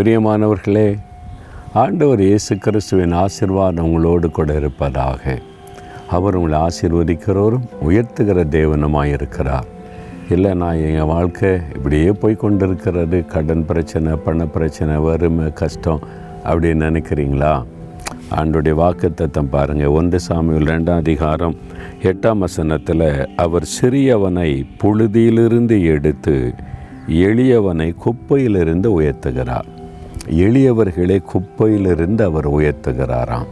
பிரியமானவர்களே ஆண்டவர் இயேசு கிறிஸ்துவின் ஆசிர்வாதம் உங்களோடு கூட இருப்பதாக. அவர் உங்களை ஆசீர்வதிக்கிறவரும் உயர்த்துகிற தேவனமாக இருக்கிறார். இல்லை நான் எங்கள் வாழ்க்கை இப்படியே போய் கொண்டிருக்கிறது கடன் பிரச்சனை பண பிரச்சனை வறுமை கஷ்டம் அப்படின்னு நினைக்கிறீங்களா? ஆண்டுடைய வாக்குத்தத்தம் பாருங்கள் ஒன்று சாமியில் ரெண்டாம் அதிகாரம் எட்டாம் வசனத்தில் அவர் சிறியவனை புழுதியிலிருந்து எடுத்து எளியவனை குப்பையிலிருந்து உயர்த்துகிறார். எளியவர்களை குப்பையிலிருந்து அவர் உயர்த்துகிறாராம்.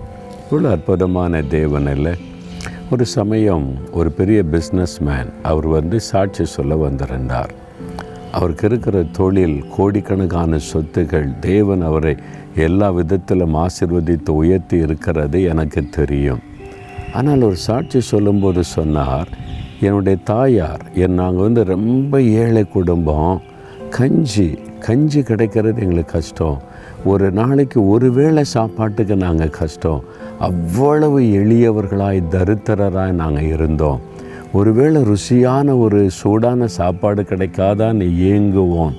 இவ்வளோ அற்புதமான தேவன் இல்லை ஒரு சமயம் ஒரு பெரிய பிஸ்னஸ்மேன் அவர் வந்து சாட்சி சொல்ல வந்திருந்தார். அவருக்கு இருக்கிற தொழில் கோடிக்கணக்கான சொத்துகள் தேவன் அவரை எல்லா விதத்திலும் ஆசிர்வதித்து உயர்த்தி இருக்கிறது எனக்கு தெரியும். ஆனால் ஒரு சாட்சி சொல்லும்போது சொன்னார் என்னுடைய தாயார் என் நாங்கள் வந்து ரொம்ப ஏழை குடும்பம் கஞ்சி கஞ்சி கிடைக்கிறது எங்களுக்கு கஷ்டம். ஒரு நாளைக்கு ஒரு வேளை சாப்பாட்டுக்கு நாங்கள் கஷ்டம். அவ்வளவு எளியவர்களாய் தரித்திரராய் நாங்கள் இருந்தோம். ஒருவேளை ருசியான ஒரு சூடான சாப்பாடு கிடைக்காதான்னு ஏங்குவோம்.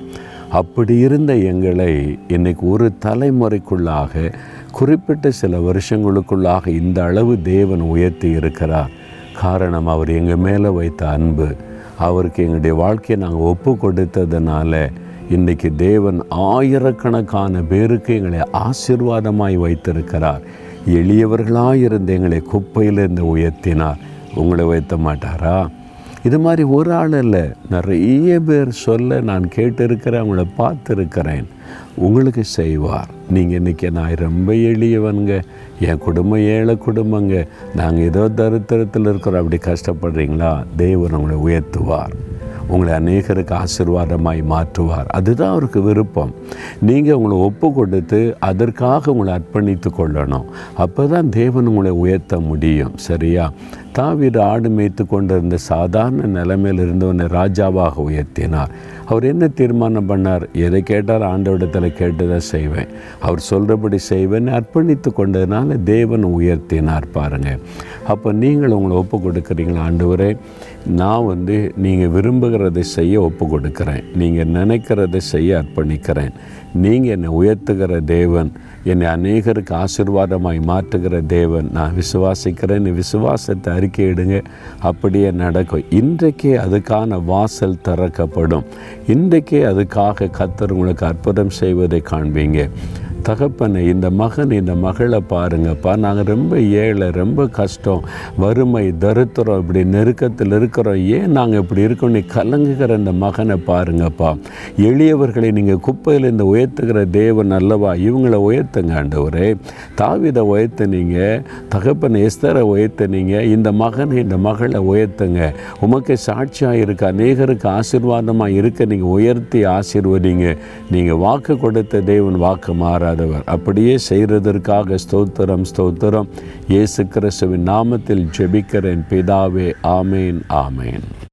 அப்படி இருந்த எங்களை இன்னைக்கு ஒரு தலைமுறைக்குள்ளாக குறிப்பிட்ட சில வருஷங்களுக்குள்ளாக இந்த அளவு தேவன் உயர்த்தி இருக்கிறார். காரணம் அவர் எங்கள் மேலே வைத்த அன்பு. அவருக்கு எங்களுடைய வாழ்க்கையை நாங்கள் ஒப்பு கொடுத்ததுனால இன்றைக்கி தேவன் ஆயிரக்கணக்கான பேருக்கு எங்களை ஆசிர்வாதமாய் வைத்திருக்கிறார். எளியவர்களாக இருந்த எங்களை குப்பையிலிருந்து உயர்த்தினார். உங்களை உயர்த்த மாட்டாரா? இது மாதிரி ஒரு ஆள் இல்லை. நிறைய பேர் சொல்ல நான் கேட்டிருக்கிறேன் அவங்கள பார்த்துருக்கிறேன். உங்களுக்கு செய்வார். நீங்கள் இன்றைக்கி நான் ரொம்ப எளியவனுங்க. என் குடும்பம் ஏழை குடும்பங்க. நாங்கள் ஏதோ தரித்திரத்தில் இருக்கிறோம். அப்படி கஷ்டப்படுறீங்களா? தேவன் உங்களை உயர்த்துவார். உங்களை அநேகருக்கு ஆசிர்வாதமாய் மாற்றுவார். அதுதான் அவருக்கு விருப்பம். நீங்கள் உங்களை ஒப்பு கொடுத்து அதற்காக உங்களை அர்ப்பணித்து கொள்ளணும். அப்போ தான் தேவன் உங்களை உயர்த்த முடியும். சரியா? தாவீது ஆடு மேய்த்து கொண்டிருந்த சாதாரண நிலைமையில் இருந்தவனை ராஜாவாக உயர்த்தினார். அவர் என்ன தீர்மானம் பண்ணார்? எதை கேட்டார் ஆண்டவிடத்தில் கேட்டுதான் செய்வேன். அவர் சொல்கிறபடி செய்வேன். அர்ப்பணித்து கொண்டதுனால தேவன் உயர்த்தினார் பாருங்கள் அப்போ நீங்கள் உங்களை ஒப்பு கொடுக்குறீங்களா ஆண்டவரே? நான் வந்து நீங்கள் விரும்புகிறதை செய்ய ஒப்பு கொடுக்குறேன் நீங்கள் நினைக்கிறதை செய்ய அர்ப்பணிக்கிறேன். நீங்கள் என்னை உயர்த்துகிற தேவன் என்னை அநேகருக்கு ஆசிர்வாதமாய் மாற்றுகிற தேவன். நான் விசுவாசிக்கிறேன் நீ விசுவாசத்தை அறிக்கையிடுங்க அப்படியே நடக்கும். இன்றைக்கே அதுக்கான வாசல் திறக்கப்படும். இன்றைக்கே அதுக்காக கத்தர் உங்களுக்கு அற்புதம் செய்வதை காண்பீங்க. தகப்பனை இந்த மகன் இந்த மகளை பாருங்கப்பா. நாங்கள் ரொம்ப ஏழை ரொம்ப கஷ்டம் வறுமை தருத்திரம் இப்படி நெருக்கத்தில் இருக்கிறோம். ஏன் நாங்கள் இப்படி இருக்கோம்? நீ கலங்குகிற இந்த மகனை பாருங்கப்பா. எளியவர்களை நீங்கள் குப்பையில் இந்த உயர்த்துகிற தேவன் அல்லவா? இவங்களை உயர்த்துங்க ஆண்டவரே. தாவிதை உயர்த்தினீங்க தகப்பனை எஸ்தரை உயர்த்தினீங்க. இந்த மகனை இந்த மகளை உயர்த்துங்க. உமக்கு சாட்சியாக இருக்க அநேகருக்கு ஆசீர்வாதமாக இருக்க நீங்கள் உயர்த்தி ஆசீர்வதிங்க. நீங்கள் வாக்கு கொடுத்த தேவன் வாக்கு மாறாதவர் அப்படியே செய்கிறதற்காக ஸ்தோத்திரம் ஸ்தோத்திரம். இயேசு கிறிஸ்துவின் நாமத்தில் ஜெபிக்கிறேன். பிதாவே ஆமேன் ஆமேன்.